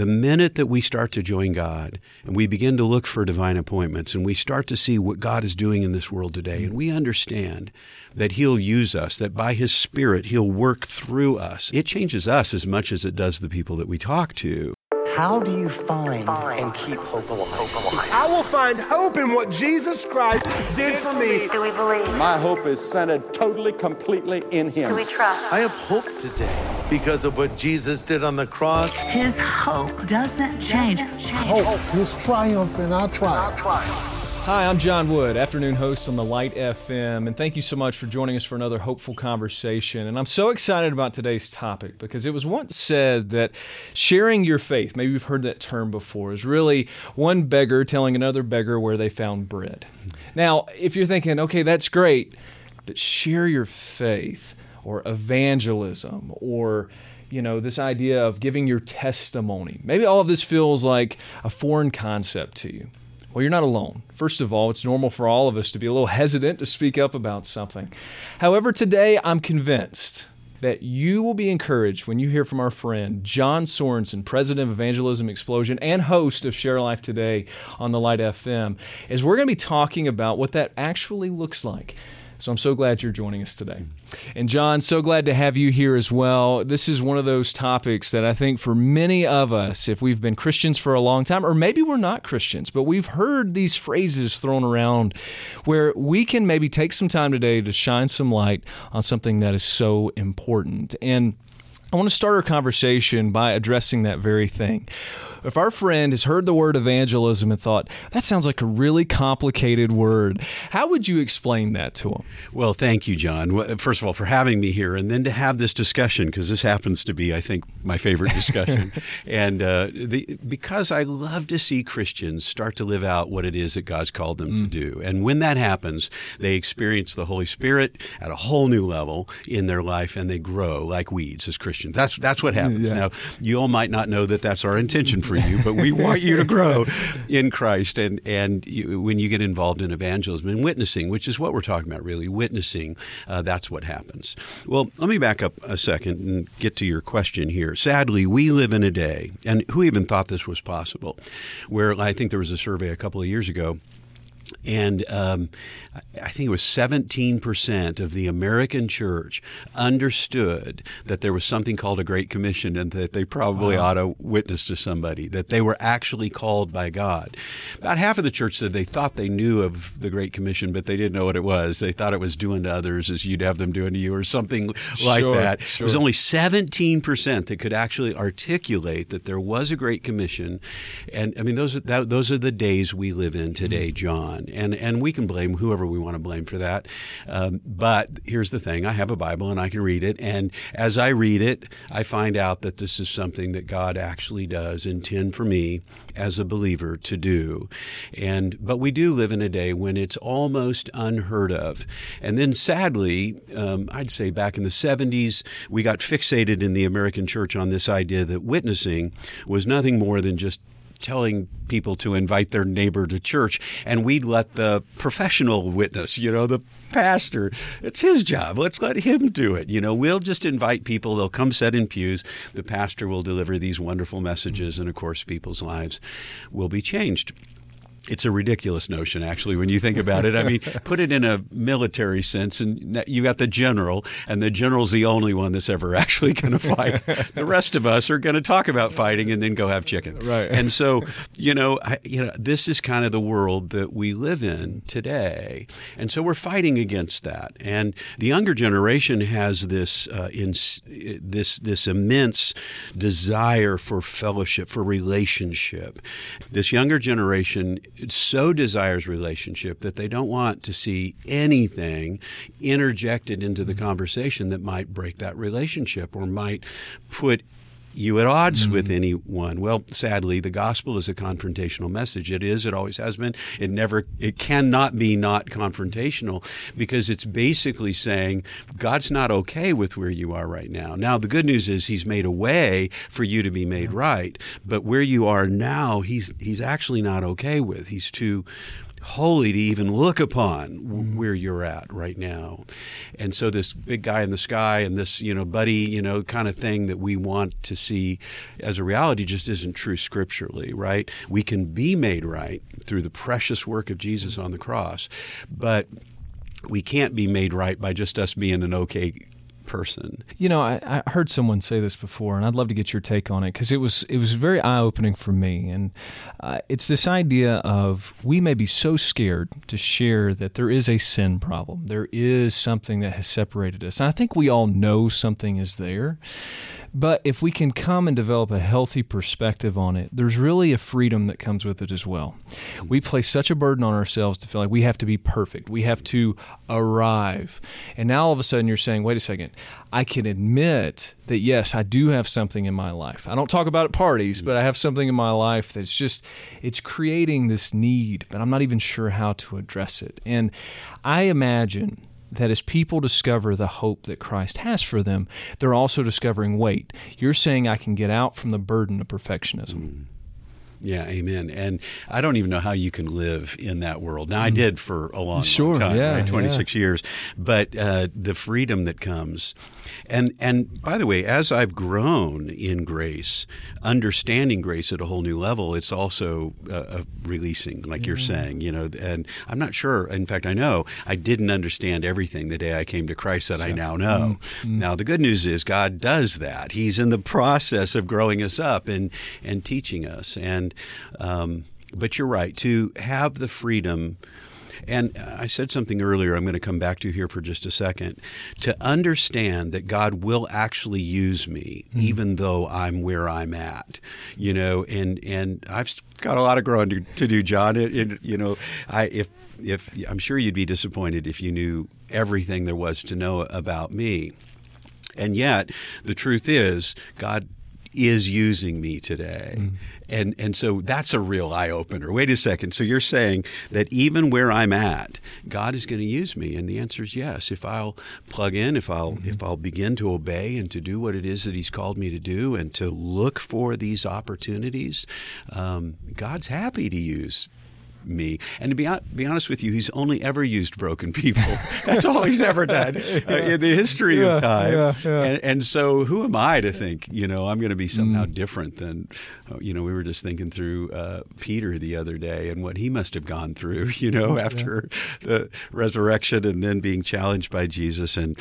the minute that we start to join God and we begin to look for divine appointments and we start to see what God is doing in this world today and we understand that He'll use us, that by His Spirit He'll work through us, it changes us as much as it does the people that we talk to. How do you find, and keep hope alive? I will find hope in what Jesus Christ did for me. Do we believe? My hope is centered totally, completely in Him. Do we trust? I have hope today because of what Jesus did on the cross. His hope doesn't change. Hope is triumph in our triumph. Hi, I'm Jon Wood, afternoon host on the Light FM, and thank you so much for joining us for another hopeful conversation. And I'm so excited about today's topic because it was once said that sharing your faith, maybe you've heard that term before, is really one beggar telling another beggar where they found bread. Now, if you're thinking, okay, that's great, but share your faith or evangelism or you know, this idea of giving your testimony. Maybe all of this feels like a foreign concept to you. Well, you're not alone. First of all, it's normal for all of us to be a little hesitant to speak up about something. However, today I'm convinced that you will be encouraged when you hear from our friend John Sorensen, president of Evangelism Explosion and host of Share Life Today on the Light FM, as we're going to be talking about what that actually looks like so I'm so glad you're joining us today. And John, so glad to have you here as well. This is one of those topics that I think for many of us, if we've been Christians for a long time, or maybe we're not Christians, but we've heard these phrases thrown around where we can maybe take some time today to shine some light on something that is so important. And I want to start our conversation by addressing that very thing. If our friend has heard the word evangelism and thought, that sounds like a really complicated word, how would you explain that to him? Well, thank you, John. First of all, for having me here and then to have this discussion, because this happens to be, I think, my favorite discussion. and uh, the, because I love to see Christians start to live out what it is that God's called them mm. to do. And when that happens, they experience the Holy Spirit at a whole new level in their life and they grow like weeds as Christians. That's, that's what happens. Yeah. Now, you all might not know that that's our intention for you, but we want you to grow in Christ. And and you, when you get involved in evangelism and witnessing, which is what we're talking about, really witnessing, uh, that's what happens. Well, let me back up a second and get to your question here. Sadly, we live in a day, and who even thought this was possible, where I think there was a survey a couple of years ago and um, I think it was 17% of the American church understood that there was something called a Great Commission and that they probably wow. ought to witness to somebody, that they were actually called by God. About half of the church said they thought they knew of the Great Commission, but they didn't know what it was. They thought it was doing to others as you'd have them doing to you or something like sure, that. Sure. It was only 17% that could actually articulate that there was a Great Commission. And I mean, those are, that, those are the days we live in today, mm-hmm. John and and we can blame whoever we want to blame for that. Um, but here's the thing: I have a Bible and I can read it, and as I read it, I find out that this is something that God actually does intend for me as a believer to do. And but we do live in a day when it's almost unheard of. And then sadly, um, I'd say back in the 70s, we got fixated in the American church on this idea that witnessing was nothing more than just telling people to invite their neighbor to church, and we'd let the professional witness, you know, the pastor, it's his job. Let's let him do it. You know, we'll just invite people. They'll come sit in pews. The pastor will deliver these wonderful messages, and of course, people's lives will be changed. It's a ridiculous notion, actually, when you think about it. I mean, put it in a military sense, and you got the general, and the general's the only one that's ever actually going to fight. the rest of us are going to talk about fighting and then go have chicken. Right. And so, you know, I, you know, this is kind of the world that we live in today, and so we're fighting against that. And the younger generation has this uh, in this this immense desire for fellowship, for relationship. This younger generation so desires relationship that they don't want to see anything interjected into the conversation that might break that relationship or might put you at odds mm-hmm. with anyone. Well, sadly, the gospel is a confrontational message. It is. It always has been. It never. It cannot be not confrontational because it's basically saying God's not okay with where you are right now. Now, the good news is He's made a way for you to be made right, but where you are now, He's He's actually not okay with. He's too holy to even look upon where you're at right now. And so this big guy in the sky and this, you know, buddy, you know, kind of thing that we want to see as a reality just isn't true scripturally, right? We can be made right through the precious work of Jesus on the cross, but we can't be made right by just us being an okay person. You know, I, I, heard someone say this before, and I'd love to get your take on it because it was it was very eye opening for me. And uh, it's this idea of we may be so scared to share that there is a sin problem, there is something that has separated us, and I think we all know something is there. But if we can come and develop a healthy perspective on it, there's really a freedom that comes with it as well. We place such a burden on ourselves to feel like we have to be perfect, we have to arrive. And now all of a sudden you're saying, wait a second, I can admit that yes, I do have something in my life. I don't talk about it at parties, but I have something in my life that's just it's creating this need, but I'm not even sure how to address it. And I imagine that as people discover the hope that Christ has for them, they're also discovering wait, you're saying I can get out from the burden of perfectionism. Mm. Yeah, amen. And I don't even know how you can live in that world. Now, I mm. did for a long, sure, long time, yeah, right? 26 yeah. years. But uh, the freedom that comes. And, and by the way, as I've grown in grace, understanding grace at a whole new level, it's also uh, releasing, like mm-hmm. you're saying, you know. And I'm not sure, in fact, I know I didn't understand everything the day I came to Christ that I now know. Mm-hmm. Now, the good news is God does that. He's in the process of growing us up and, and teaching us. And um, but you're right to have the freedom. And I said something earlier, I'm going to come back to here for just a second. To understand that God will actually use me, mm even though I'm where I'm at, you know, and, and I've got a lot of growing to, to do, John. It, it, you know, I, if, if I'm sure you'd be disappointed if you knew everything there was to know about me. And yet, the truth is, God is using me today. Mm. And and so that's a real eye opener. Wait a second. So you're saying that even where I'm at, God is going to use me? And the answer is yes. If I'll plug in, if I'll mm-hmm. if I'll begin to obey and to do what it is that He's called me to do, and to look for these opportunities, um, God's happy to use me. And to be, be honest with you, he's only ever used broken people. That's all he's ever done yeah. uh, in the history yeah, of time. Yeah, and, and, so, who am I to think, you know, I'm going to be somehow mm. different than, uh, you know, we were just thinking through uh, Peter the other day and what he must have gone through, you know, after the resurrection and then being challenged by Jesus. And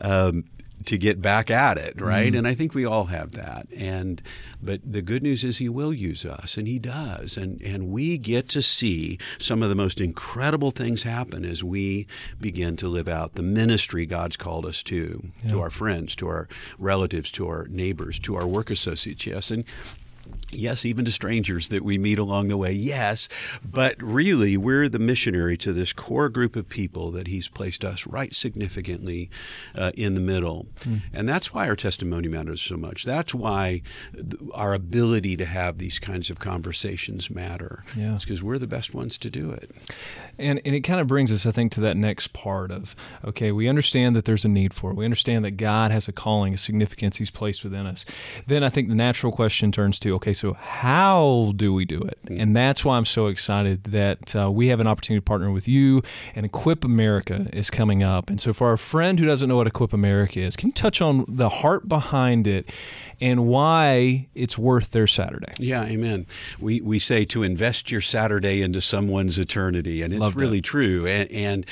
um, to get back at it, right? Mm. And I think we all have that. And but the good news is he will use us and he does. And and we get to see some of the most incredible things happen as we begin to live out the ministry God's called us to, yeah. to our friends, to our relatives, to our neighbors, to our work associates, yes. And Yes, even to strangers that we meet along the way. Yes, but really, we're the missionary to this core group of people that He's placed us right significantly uh, in the middle. Mm. And that's why our testimony matters so much. That's why th- our ability to have these kinds of conversations matter. Yeah. It's because we're the best ones to do it. And, and it kind of brings us, I think, to that next part of okay, we understand that there's a need for it. We understand that God has a calling, a significance He's placed within us. Then I think the natural question turns to okay, so how do we do it? And that's why I'm so excited that uh, we have an opportunity to partner with you and Equip America is coming up. And so, for our friend who doesn't know what Equip America is, can you touch on the heart behind it and why it's worth their Saturday? Yeah, amen. We, we say to invest your Saturday into someone's eternity, and it's Love really that. true. And, and,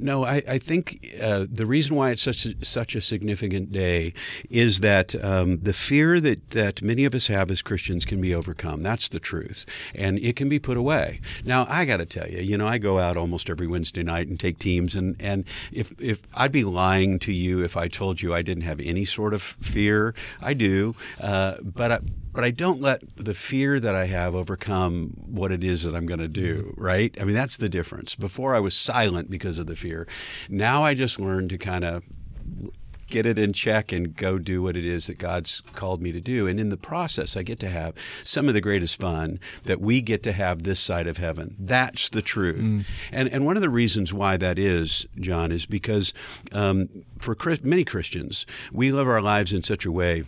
no, I, I think uh, the reason why it's such a, such a significant day is that um, the fear that, that many of us have as Christians can be overcome. That's the truth. And it can be put away. Now, I got to tell you, you know, I go out almost every Wednesday night and take teams. And, and if, if I'd be lying to you if I told you I didn't have any sort of fear, I do. Uh, but I, but I don't let the fear that I have overcome what it is that I'm going to do, right? I mean, that's the difference. Before I was silent because of the fear. Now I just learned to kind of get it in check and go do what it is that God's called me to do. And in the process, I get to have some of the greatest fun that we get to have this side of heaven. That's the truth. Mm. And and one of the reasons why that is, John, is because um, for many Christians, we live our lives in such a way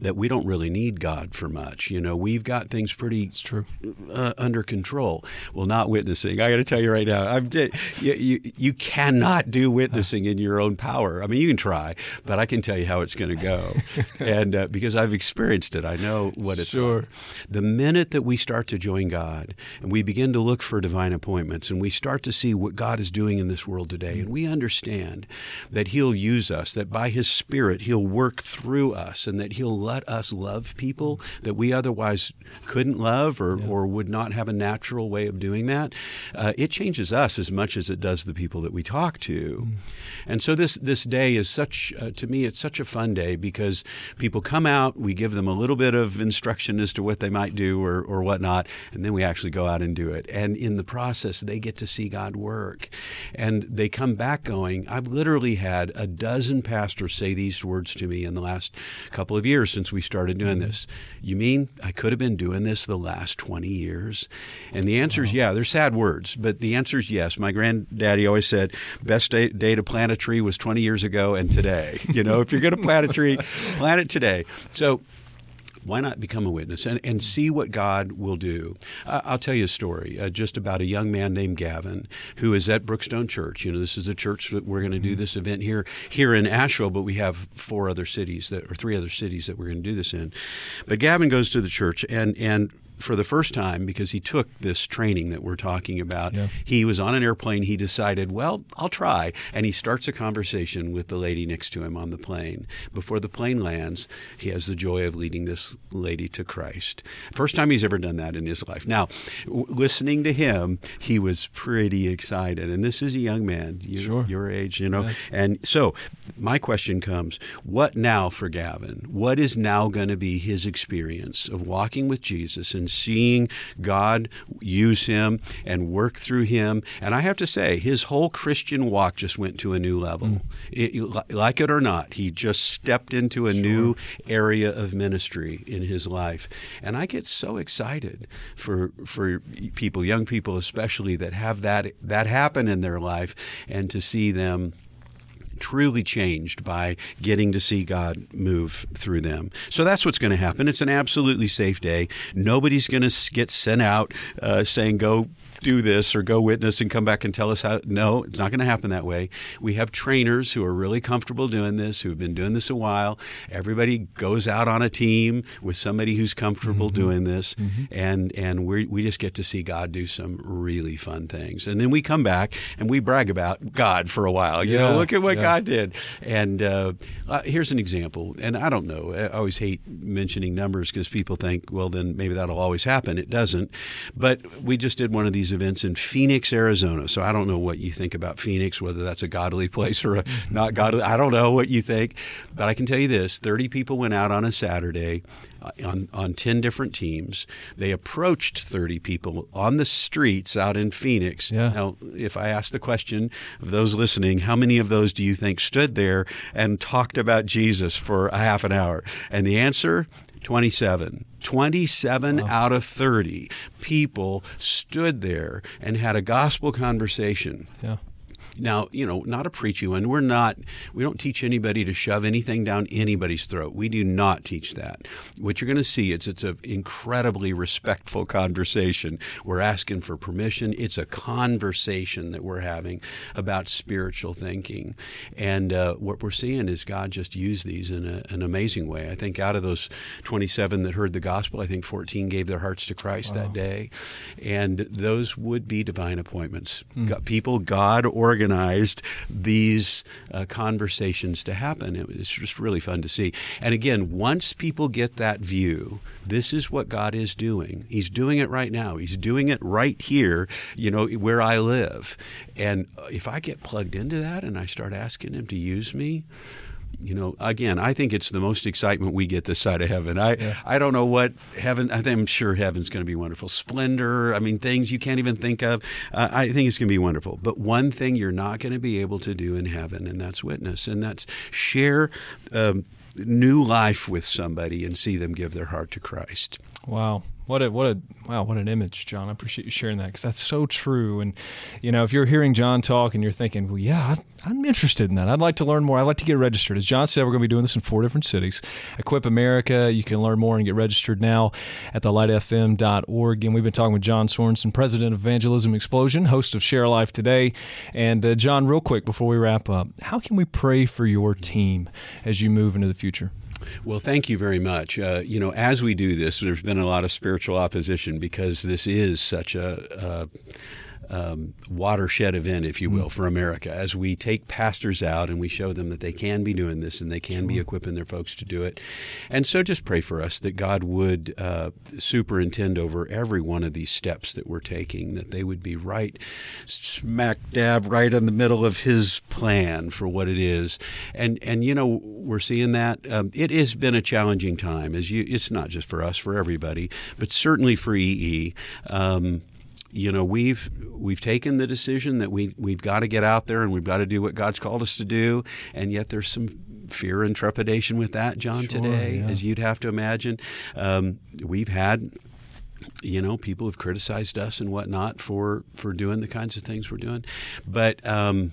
that we don't really need God for much. You know, we've got things pretty It's true. uh, under control. Well, not witnessing. I got to tell you right now, I'm you, you, you cannot do witnessing in your own power. I mean, you can try, but I can tell you how it's going to go, and uh, because I've experienced it, I know what it's Sure. like. The minute that we start to join God and we begin to look for divine appointments and we start to see what God is doing in this world today, and we understand that He'll use us, that by His Spirit He'll work through us, and that He'll let us love people that we otherwise couldn't love or, or would not have a natural way of doing that, uh, it changes us as much as it does the people that we talk to. And so this this day is such uh, to me it's such a fun day because people come out, we give them a little bit of instruction as to what they might do or or whatnot, and then we actually go out and do it. And in the process, they get to see God work, and they come back going. I've literally had a dozen pastors say these words to me in the last couple of years since we started doing mm-hmm. this. You mean I could have been doing this the last twenty years? And the answer is yeah. They're sad words, but the answer is yes. My granddaddy always said, "Best day, day to plant a tree was 20 years ago and today." You know, if you're going to plant a tree, plant it today. So why not become a witness and, and see what God will do? Uh, I'll tell you a story uh, just about a young man named Gavin who is at Brookstone Church. You know, this is a church that we're going to do this event here here in Asheville, but we have four other cities that or three other cities that we're going to do this in. But Gavin goes to the church and and for the first time because he took this training that we're talking about. Yeah. He was on an airplane. He decided, well, I'll try. And he starts a conversation with the lady next to him on the plane. Before the plane lands, he has the joy of leading this lady to Christ. First time he's ever done that in his life. Now, w- listening to him, he was pretty excited. And this is a young man, you, Sure. your age, you know. Yeah. And so my question comes what now for Gavin? What is now going to be his experience of walking with Jesus and seeing God use him and work through him? And I have to say, his whole Christian walk just went to a new level. Hmm. It- like it or not, he just stepped into a new area of ministry in his life. And I get so excited for for people, young people especially, that have that that happen in their life and to see them truly changed by getting to see God move through them. So that's what's going to happen. It's an absolutely safe day. Nobody's going to get sent out uh, saying, go do this or go witness and come back and tell us how. No, it's not going to happen that way. We have trainers who are really comfortable doing this, who have been doing this a while. Everybody goes out on a team with somebody who's comfortable doing this, and and we we just get to see God do some really fun things. And then we come back and we brag about God for a while. You Yeah, know, look at what yeah. God did. And uh, uh, here's an example. And I don't know. I always hate mentioning numbers because people think, well, then maybe that'll always happen. It doesn't. But we just did one of these events in Phoenix, Arizona. So I don't know what you think about Phoenix, whether that's a godly place or a not godly. I don't know what you think. But I can tell you this 30 people went out on a Saturday uh, on, on 10 different teams. They approached 30 people on the streets out in Phoenix. Yeah. Now, if I ask the question of those listening, how many of those do you think stood there and talked about Jesus for a half an hour? And the answer 27. 27 out of 30 people stood there and had a gospel conversation. Yeah. Now, you know, not a preachy one. We're not, we don't teach anybody to shove anything down anybody's throat. We do not teach that. What you're going to see is it's an incredibly respectful conversation. We're asking for permission. It's a conversation that we're having about spiritual thinking. And uh, what we're seeing is God just used these in a, an amazing way. I think out of those 27 that heard the gospel, I think 14 gave their hearts to Christ that day. And those would be divine appointments. God- people God organized these uh, conversations to happen. It was just really fun to see. And again, once people get that view, this is what God is doing. He's doing it right now. He's doing it right here, you know, where I live. And uh, if I get plugged into that and I start asking Him to use me, you know, again, I think it's the most excitement we get this side of heaven. I I don't know what heaven. I think I'm sure heaven's going to be wonderful. Splendor. I mean, things you can't even think of. Uh, I think it's going to be wonderful. But one thing you're not going to be able to do in heaven, and that's witness, and that's share. Um, New life with somebody and see them give their heart to Christ. Wow. What a what a wow! What an image, John. I appreciate you sharing that because that's so true. And you know, if you're hearing John talk and you're thinking, well, yeah, I, I'm interested in that. I'd like to learn more. I'd like to get registered. As John said, we're going to be doing this in four different cities. Equip America. You can learn more and get registered now at thelightfm.org. And we've been talking with John Sorensen, president of Evangelism Explosion, host of Share Life Today. And uh, John, real quick before we wrap up, how can we pray for your team as you move into the future? Well, thank you very much. Uh, you know, as we do this, there's been a lot of spiritual opposition because this is such a. Uh, um, watershed event, if you will, mm. for America as we take pastors out and we show them that they can be doing this and they can sure. be equipping their folks to do it. And so just pray for us that God would uh, superintend over every one of these steps that we're taking, that they would be right smack dab right in the middle of His plan for what it is. And, and you know, we're seeing that. Um, it has been a challenging time, as you, it's not just for us, for everybody, but certainly for EE. Um, you know we've we've taken the decision that we we've got to get out there and we've got to do what God's called us to do, and yet there's some fear and trepidation with that, John. Sure, today, yeah. as you'd have to imagine, um, we've had you know people have criticized us and whatnot for for doing the kinds of things we're doing, but. Um,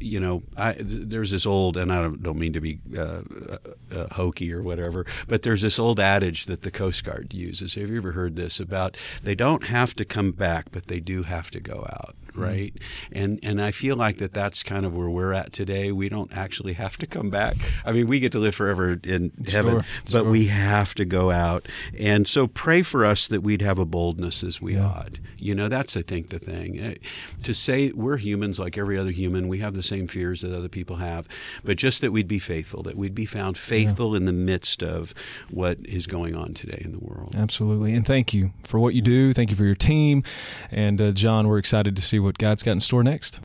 you know, I, there's this old, and I don't, mean to be uh, uh, uh, hokey or whatever, but there's this old adage that the Coast Guard uses. Have you ever heard this about they don't have to come back, but they do have to go out? Mm-hmm. right? Mm-hmm. And and I feel like that that's kind of where we're at today. We don't actually have to come back. I mean, we get to live forever in heaven, sure, but sure. we have to go out. And so pray for us that we'd have a boldness as we yeah. ought. You know, that's I think the thing. Eh, to say we're humans like every other human, we have the same fears that other people have, but just that we'd be faithful, that we'd be found faithful yeah. in the midst of what is going on today in the world. Absolutely. And thank you for what you do. Thank you for your team. And uh, John, we're excited to see what God's got in store next.